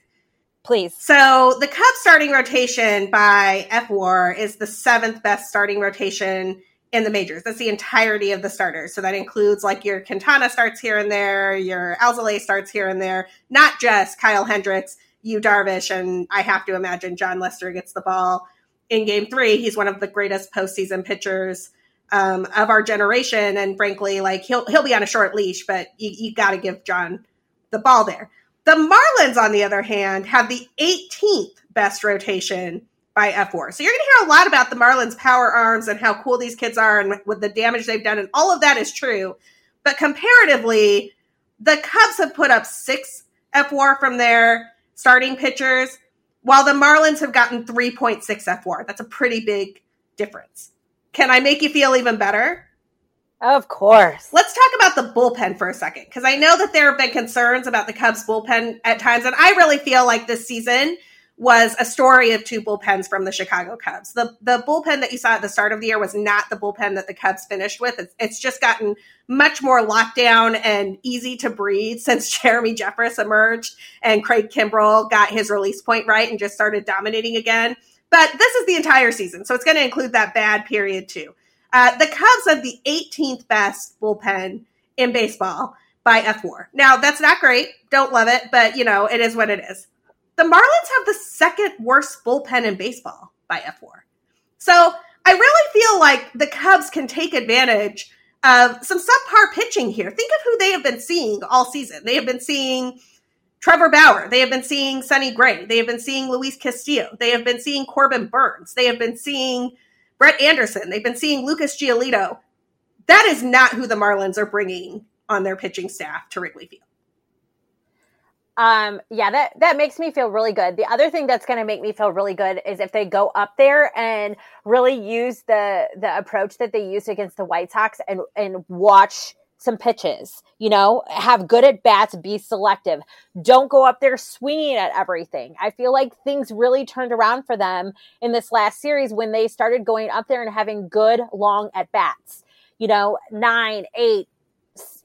Please. So the Cubs starting rotation by fWAR is the seventh best starting rotation in the majors. That's the entirety of the starters. So that includes like your Quintana starts here and there, your Alzolay starts here and there, not just Kyle Hendricks, Yu Darvish, and I have to imagine Jon Lester gets the ball in game three. He's one of the greatest postseason pitchers um, of our generation. And frankly, like he'll he'll be on a short leash, but you, you gotta give Jon the ball there. The Marlins, on the other hand, have the 18th best rotation by fWAR. So you're going to hear a lot about the Marlins power arms and how cool these kids are and with the damage they've done. And all of that is true. But comparatively, the Cubs have put up six fWAR from their starting pitchers, while the Marlins have gotten 3.6 fWAR. That's a pretty big difference. Can I make you feel even better? Of course. Let's talk about the bullpen for a second because I know that there have been concerns about the Cubs bullpen at times, and I really feel like this season was a story of two bullpens from the Chicago Cubs. The the bullpen that you saw at the start of the year was not the bullpen that the Cubs finished with. It's, it's just gotten much more locked down and easy to breathe since Jeremy Jeffress emerged and Craig Kimbrel got his release point right and just started dominating again. But this is the entire season, so it's going to include that bad period too. Uh, the Cubs have the 18th best bullpen in baseball by fWAR. Now that's not great. Don't love it, but you know it is what it is the Marlins have the second worst bullpen in baseball by fWAR. So I really feel like the Cubs can take advantage of some subpar pitching here. Think of who they have been seeing all season. They have been seeing Trevor Bauer. They have been seeing Sonny Gray. They have been seeing Luis Castillo. They have been seeing Corbin Burnes. They have been seeing Brett Anderson. They've been seeing Lucas Giolito. That is not who the Marlins are bringing on their pitching staff to Wrigley Field. Um, yeah, that that makes me feel really good. The other thing that's going to make me feel really good is if they go up there and really use the the approach that they used against the White Sox and and watch some pitches. You know, have good at bats, be selective. Don't go up there swinging at everything. I feel like things really turned around for them in this last series when they started going up there and having good long at bats. You know, nine, eight,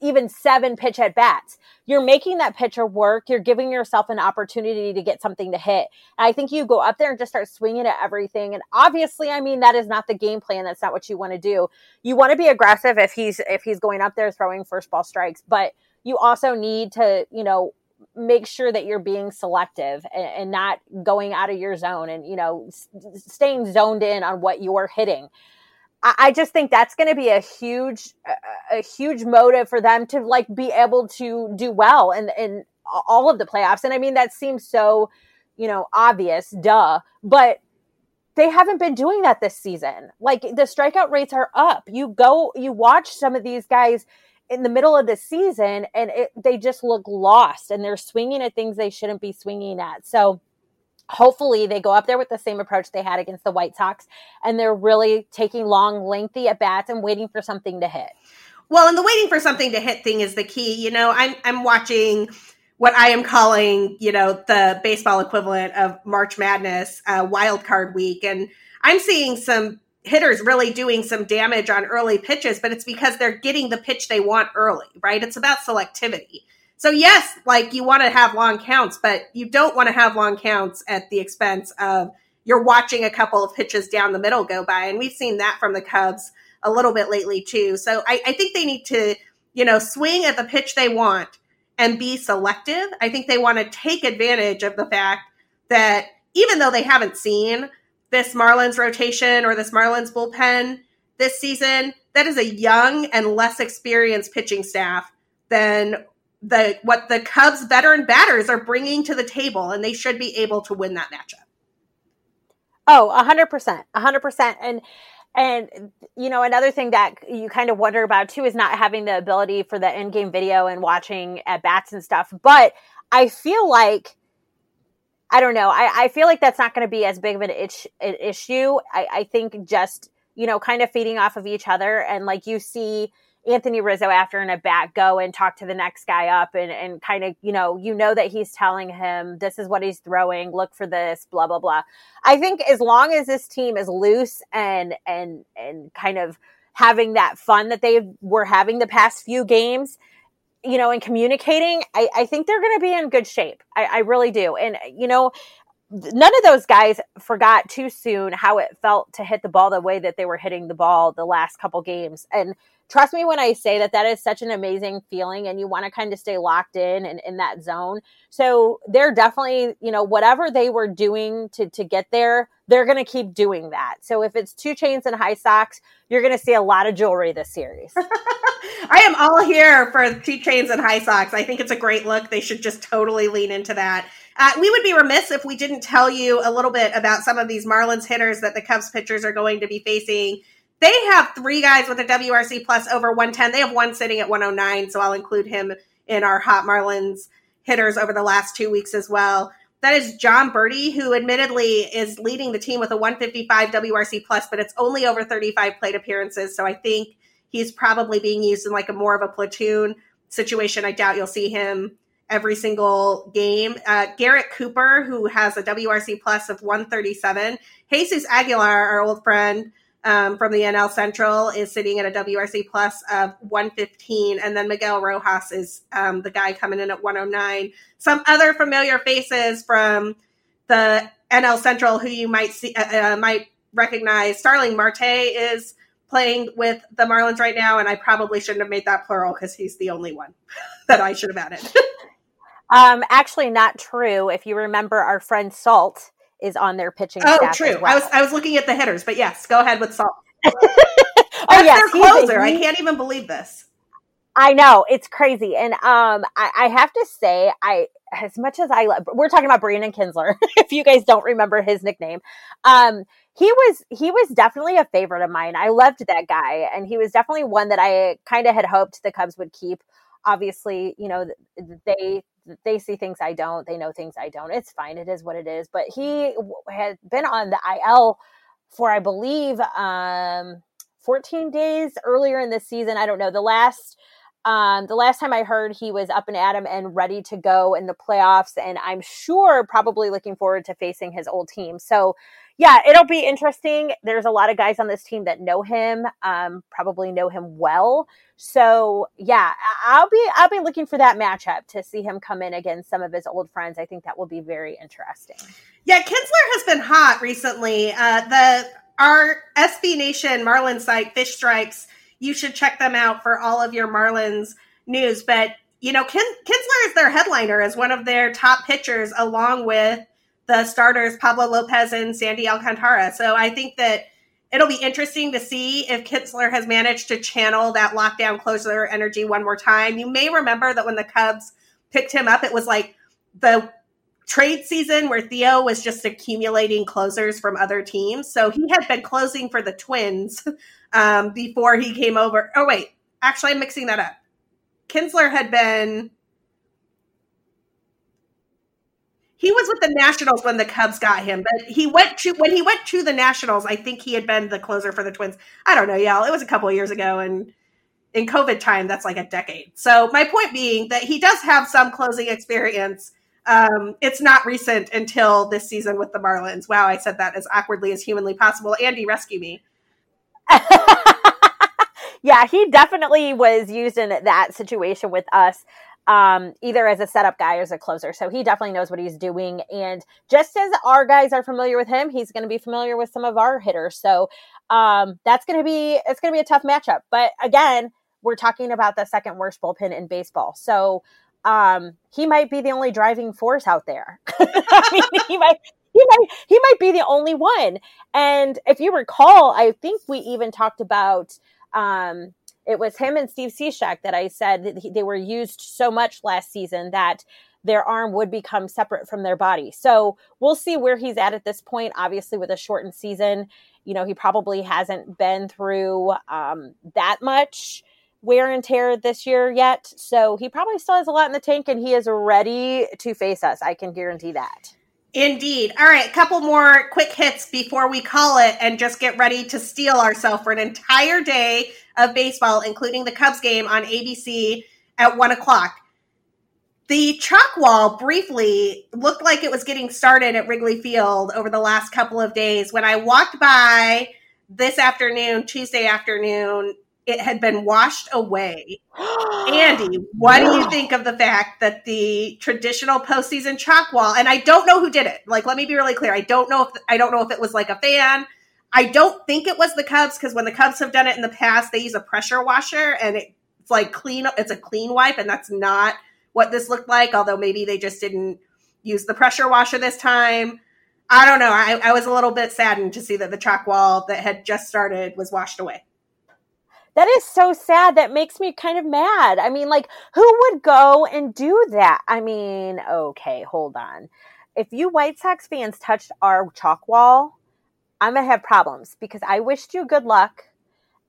even seven pitch at bats. You're making that pitcher work. You're giving yourself an opportunity to get something to hit. And I think you go up there and just start swinging at everything. And obviously, I mean, that is not the game plan. That's not what you want to do. You want to be aggressive if he's, if he's going up there throwing first ball strikes, but you also need to, you know, make sure that you're being selective and, and, not going out of your zone and you know s- staying zoned in on what you're hitting I just think that's going to be a huge, a huge motive for them to like be able to do well in in all of the playoffs. And I mean, that seems so, you know, obvious, duh. But they haven't been doing that this season. Like the strikeout rates are up. You go, you watch some of these guys in the middle of the season, and it, they just look lost, and they're swinging at things they shouldn't be swinging at. So hopefully they go up there with the same approach they had against the White Sox and they're really taking long, lengthy at bats and waiting for something to hit. Well, and the waiting for something to hit thing is the key. You know, I'm I'm watching what I am calling, you know, the baseball equivalent of March Madness, uh, Wild Card Week, and I'm seeing some hitters really doing some damage on early pitches, but it's because they're getting the pitch they want early, right? It's about selectivity. So yes, like you want to have long counts, but you don't want to have long counts at the expense of you're watching a couple of pitches down the middle go by. And we've seen that from the Cubs a little bit lately too. So I, I think they need to, you know, swing at the pitch they want and be selective. I think they want to take advantage of the fact that even though they haven't seen this Marlins rotation or this Marlins bullpen this season, that is a young and less experienced pitching staff than the what the Cubs veteran batters are bringing to the table, and they should be able to win that matchup. Oh, a hundred percent, a hundred percent, and and you know another thing that you kind of wonder about too is not having the ability for the in-game video and watching at bats and stuff. But I feel like I don't know. I, I feel like that's not going to be as big of an, itch, an issue. I, I think just you know kind of feeding off of each other and like you see Anthony Rizzo after in a bat go and talk to the next guy up and, and kind of, you know, you know that he's telling him this is what he's throwing, look for this, blah, blah, blah. I think as long as this team is loose and and and kind of having that fun that they were having the past few games, you know, and communicating, I, I think they're gonna be in good shape. I, I really do. And you know, none of those guys forgot too soon how it felt to hit the ball the way that they were hitting the ball the last couple games. And trust me when I say that that is such an amazing feeling and you want to kind of stay locked in and in that zone. So they're definitely, you know, whatever they were doing to, to get there, they're going to keep doing that. So if it's 2 chains and high socks, you're going to see a lot of jewelry this series. I am all here for 2 chains and high socks. I think it's a great look. They should just totally lean into that. Uh, we would be remiss if we didn't tell you a little bit about some of these Marlins hitters that the Cubs pitchers are going to be facing they have three guys with a WRC plus over 110. They have one sitting at 109, so I'll include him in our Hot Marlins hitters over the last two weeks as well. That is Jon Berti, who admittedly is leading the team with a 155 WRC plus, but it's only over 35 plate appearances. So I think he's probably being used in like a more of a platoon situation. I doubt you'll see him every single game. Uh, Garrett Cooper, who has a WRC plus of 137. Jesus Aguilar, our old friend um, from the NL Central, is sitting at a WRC plus of 115. And then Miguel Rojas is um, the guy coming in at 109. Some other familiar faces from the NL Central who you might see uh, uh, might recognize. Starling Marte is playing with the Marlins right now, and I probably shouldn't have made that plural because he's the only one that I should have added. um, actually, not true. If you remember, our friend Salt is on their pitching. Oh, true. Well. I was I was looking at the hitters, but yes, go ahead with Salt. oh yes, their closer. I can't even believe this. I know it's crazy, and um, I, I have to say, I as much as I love, we're talking about Brandon Kintzler. if you guys don't remember his nickname, um, he was he was definitely a favorite of mine. I loved that guy, and he was definitely one that I kind of had hoped the Cubs would keep. Obviously, you know they they see things I don't, they know things I don't. It's fine, it is what it is. But he had been on the IL for I believe um, 14 days earlier in the season. I don't know the last um, the last time I heard, he was up and at him and ready to go in the playoffs, and I'm sure probably looking forward to facing his old team. So, yeah, it'll be interesting. There's a lot of guys on this team that know him, um, probably know him well. So, yeah, I'll be I'll be looking for that matchup to see him come in against some of his old friends. I think that will be very interesting. Yeah, Kintzler has been hot recently. Uh, the our SB Nation Marlin site, Fish Stripes you should check them out for all of your Marlins news. But you know, Kin- Kintzler is their headliner as one of their top pitchers, along with the starters Pablo Lopez and Sandy Alcantara. So I think that it'll be interesting to see if Kintzler has managed to channel that lockdown closer energy one more time. You may remember that when the Cubs picked him up, it was like the trade season where Theo was just accumulating closers from other teams. So he had been closing for the Twins um, before he came over. Oh, wait. Actually, I'm mixing that up. Kintzler had been. He was with the Nationals when the Cubs got him, but he went to when he went to the Nationals. I think he had been the closer for the Twins. I don't know, y'all. It was a couple years ago, and in COVID time, that's like a decade. So my point being that he does have some closing experience um, it's not recent until this season with the Marlins. Wow, I said that as awkwardly as humanly possible. Andi, rescue me. yeah, he definitely was used in that situation with us, um, either as a setup guy or as a closer. So he definitely knows what he's doing. And just as our guys are familiar with him, he's going to be familiar with some of our hitters. So um, that's going to be it's going to be a tough matchup. But again, we're talking about the second worst bullpen in baseball. So um, he might be the only driving force out there. I mean, he might he might he might be the only one. And if you recall, I think we even talked about um, it was him and Steve Cishek that I said that they were used so much last season that their arm would become separate from their body. So we'll see where he's at at this point. Obviously, with a shortened season, you know, he probably hasn't been through um, that much wear and tear this year yet. So he probably still has a lot in the tank and he is ready to face us. I can guarantee that. Indeed. All right, a couple more quick hits before we call it and just get ready to steel ourselves for an entire day of baseball, including the Cubs game on ABC at one o'clock. The chalk wall briefly looked like it was getting started at Wrigley Field over the last couple of days. When I walked by this afternoon, Tuesday afternoon, it had been washed away. Andi, what do you think of the fact that the traditional postseason chalk wall, and I don't know who did it. Like, let me be really clear. I don't know if I don't know if it was like a fan. I don't think it was the Cubs because when the Cubs have done it in the past, they use a pressure washer and it's like clean. It's a clean wipe, and that's not what this looked like. Although maybe they just didn't use the pressure washer this time. I don't know. I, I was a little bit saddened to see that the chalk wall that had just started was washed away that is so sad. That makes me kind of mad. I mean, like, who would go and do that? I mean, okay, hold on. If you White Sox fans touched our chalk wall, I'm to have problems because I wished you good luck.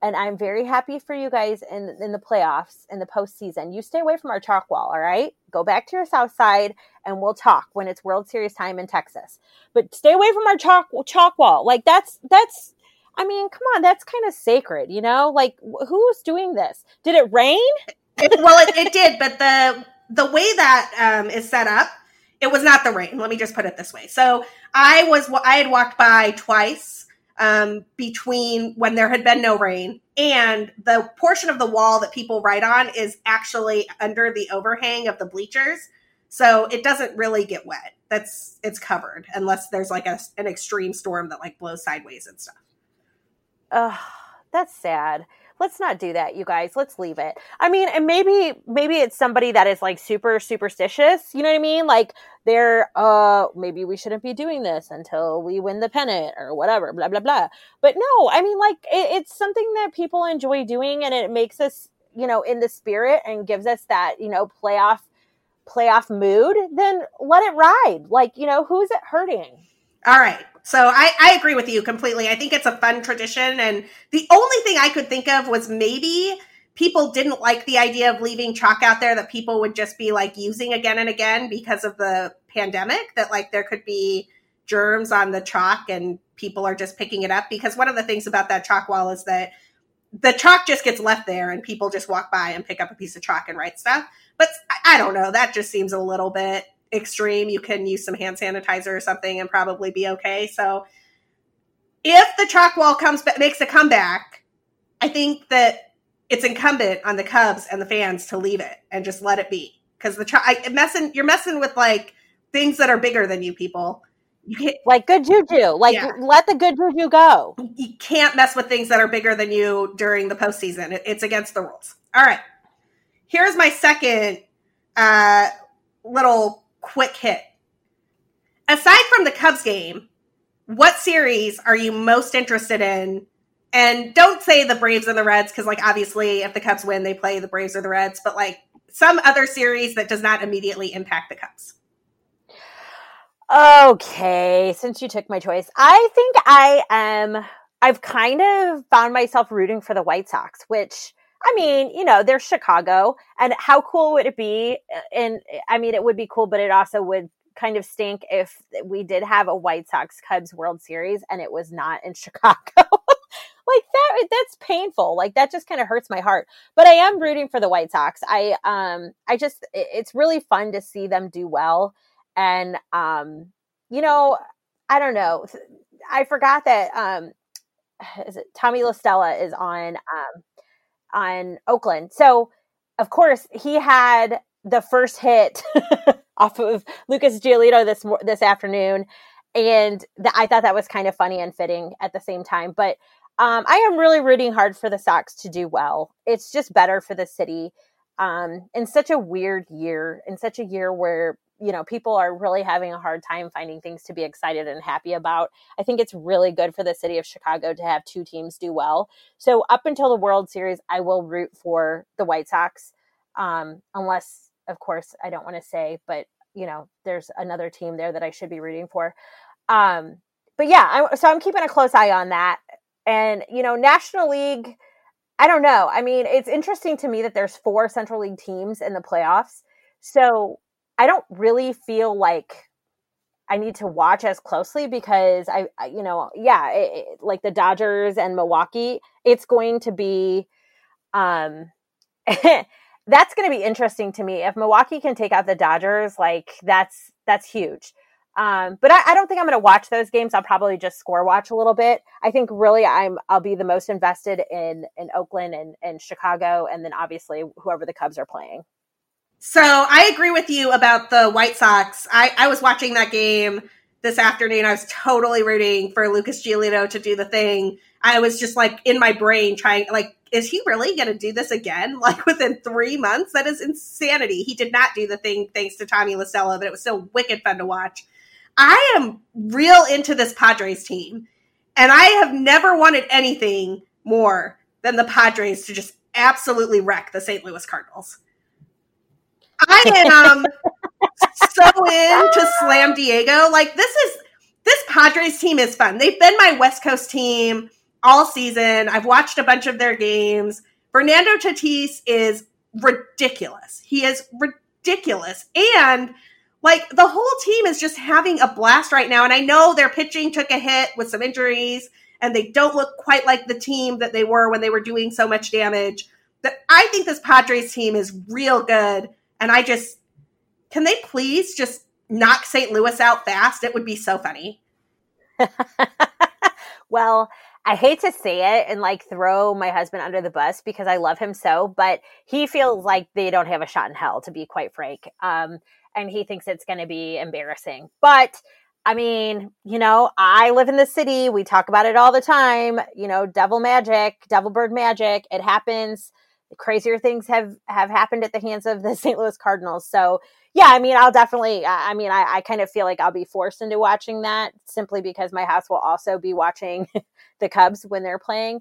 And I'm very happy for you guys in, in the playoffs, in the postseason. You stay away from our chalk wall, all right? Go back to your south side and we'll talk when it's World Series time in Texas. But stay away from our chalk chalk wall. Like that's that's I mean, come on, that's kind of sacred, you know? Like, who's doing this? Did it rain? It, well, it, it, did, but the the way that um, is set up, it was not the rain. Let me just put it this way. So I was I had walked by twice um, between when there had been no rain and the portion of the wall that people write on is actually under the overhang of the bleachers, so it doesn't really get wet. That's it's covered unless there's like a, an extreme storm that like blows sideways and stuff. Ugh, that's sad. Let's not do that you guys. Let's leave it. I mean and maybe maybe it's somebody that is like super superstitious you know what i mean? Like they're uh maybe we shouldn't be doing this until we win the pennant or whatever blah blah blah. But no i mean like it, it's something that people enjoy doing and it makes us you know in the spirit and gives us that you know playoff playoff mood then let it ride. Like you know who's it hurting all right so I, I agree with you completely. I think it's a fun tradition. And the only thing I could think of was maybe people didn't like the idea of leaving chalk out there that people would just be like using again and again because of the pandemic, that like there could be germs on the chalk and people are just picking it up. Because one of the things about that chalk wall is that the chalk just gets left there and people just walk by and pick up a piece of chalk and write stuff. But I don't know. That just seems a little bit extreme, you can use some hand sanitizer or something and probably be okay. So if the chalk wall comes back, makes a comeback, I think that it's incumbent on the Cubs and the fans to leave it and just let it be because the chalk messing you're messing with like things that are bigger than you people. You can't, like good juju. Like yeah. let the good juju go. You can't mess with things that are bigger than you during the postseason. It, it's against the rules. All right. Here's my second uh, little quick hit. Aside from the Cubs game, what series are you most interested in? And don't say the Braves and the Reds because, like, obviously, if the Cubs win, they play the Braves or the Reds. But like some other series that does not immediately impact the Cubs. Okay, since you took my choice, I think I am. I've kind of found myself rooting for the White Sox, which I mean, you know, they're Chicago, and how cool would it be? And I mean, it would be cool, but it also would kind of stink if we did have a White Sox Cubs World Series and it was not in Chicago. like that that's painful. Like that just kind of hurts my heart. But I am rooting for the White Sox. I um I just it's really fun to see them do well and um you know, I don't know. I forgot that um is it Tommy La Stella is on um on Oakland. So, of course, he had the first hit off of Lucas Giolito this this afternoon, and I thought that was kind of funny and fitting at the same time. But um, I am really rooting hard for the Sox to do well. It's just better for the city um, in such a weird year, in such a year where you know people are really having a hard time finding things to be excited and happy about. I think it's really good for the city of chicago to have two teams do well. So up until the world series i will root for the white sox um, unless of course i don't want to say but you know there's another team there that i should be rooting for. Um, but yeah I, so i'm keeping a close eye on that. And you know national league i don't know. I mean it's interesting to me that there's four central league teams in the playoffs. So I don't really feel like I need to watch as closely because I, I you know, yeah, it, it, like the Dodgers and Milwaukee, it's going to be, um, that's going to be interesting to me. If Milwaukee can take out the Dodgers, like that's that's huge. Um, but I, I, don't think I'm going to watch those games. I'll probably just score watch a little bit. I think really I'm I'll be the most invested in in Oakland and and Chicago, and then obviously whoever the Cubs are playing. So I agree with you about the White Sox. I, I was watching that game this afternoon. I was totally rooting for Lucas Giolito to do the thing. I was just like in my brain trying, like, is he really going to do this again? Like within three months? That is insanity. He did not do the thing thanks to Tommy La Stella, but it was still wicked fun to watch. I am real into this Padres team, and I have never wanted anything more than the Padres to just absolutely wreck the St. Louis Cardinals. I am so into Slam Diego. Like this is this Padres team is fun. They've been my West Coast team all season. I've watched a bunch of their games. Fernando Tatis is ridiculous. He is ridiculous. And like the whole team is just having a blast right now. And I know their pitching took a hit with some injuries and they don't look quite like the team that they were when they were doing so much damage. But I think this Padres team is real good And I just, can they please just knock St. Louis out fast? It would be so funny. well, I hate to say it and like throw my husband under the bus because I love him so, but he feels like they don't have a shot in hell, to be quite frank. Um, and he thinks it's going to be embarrassing. But I mean, you know, I live in the city. We talk about it all the time. You know, devil magic, devil bird magic. It happens. Crazier things have have happened at the hands of the St. Louis Cardinals. So yeah, I mean, I'll definitely. I mean, I, I kind of feel like I'll be forced into watching that simply because my house will also be watching the Cubs when they're playing.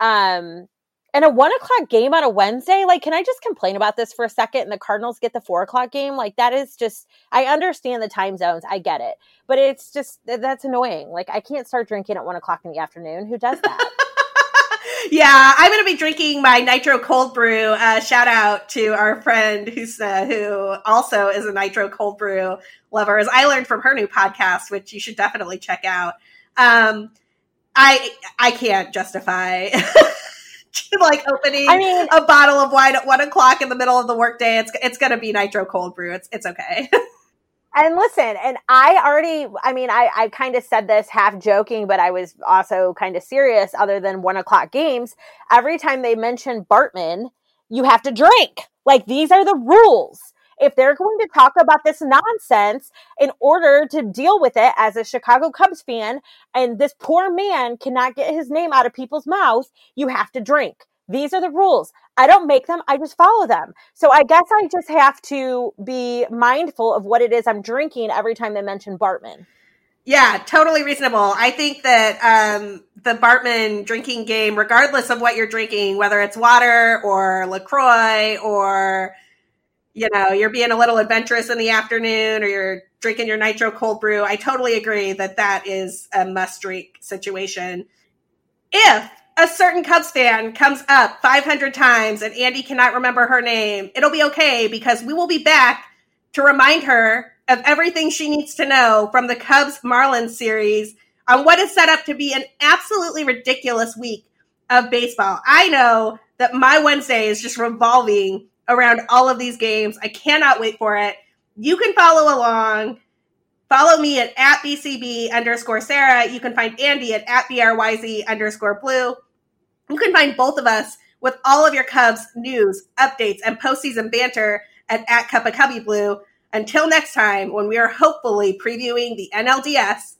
Um, and a one o'clock game on a Wednesday, like, can I just complain about this for a second? And the Cardinals get the four o'clock game, like that is just. I understand the time zones, I get it, but it's just that's annoying. Like, I can't start drinking at one o'clock in the afternoon. Who does that? yeah, I'm going to be drinking my nitro cold brew. Uh, shout out to our friend who's uh, who also is a nitro cold brew lover, as I learned from her new podcast, which you should definitely check out. Um, I I can't justify. like opening I mean, a bottle of wine at one o'clock in the middle of the workday. It's it's gonna be nitro cold brew. It's it's okay. and listen, and I already, I mean, I, I kind of said this half joking, but I was also kind of serious other than one o'clock games. Every time they mention Bartman, you have to drink. Like these are the rules. If they're going to talk about this nonsense in order to deal with it as a Chicago Cubs fan, and this poor man cannot get his name out of people's mouths, you have to drink. These are the rules. I don't make them, I just follow them. So I guess I just have to be mindful of what it is I'm drinking every time they mention Bartman. Yeah, totally reasonable. I think that um, the Bartman drinking game, regardless of what you're drinking, whether it's water or LaCroix or, you know, you're being a little adventurous in the afternoon or you're drinking your nitro cold brew, I totally agree that that is a must drink situation. If a certain Cubs fan comes up 500 times and Andi cannot remember her name, it'll be okay because we will be back to remind her of everything she needs to know from the Cubs Marlins series on what is set up to be an absolutely ridiculous week of baseball. I know that my Wednesday is just revolving around all of these games. I cannot wait for it. You can follow along. Follow me at, at BCB underscore Sara. You can find Andi at, at BRYZ underscore blue. You can find both of us with all of your Cubs news, updates, and postseason banter at, at Cup of Cubby Blue. Until next time, when we are hopefully previewing the NLDS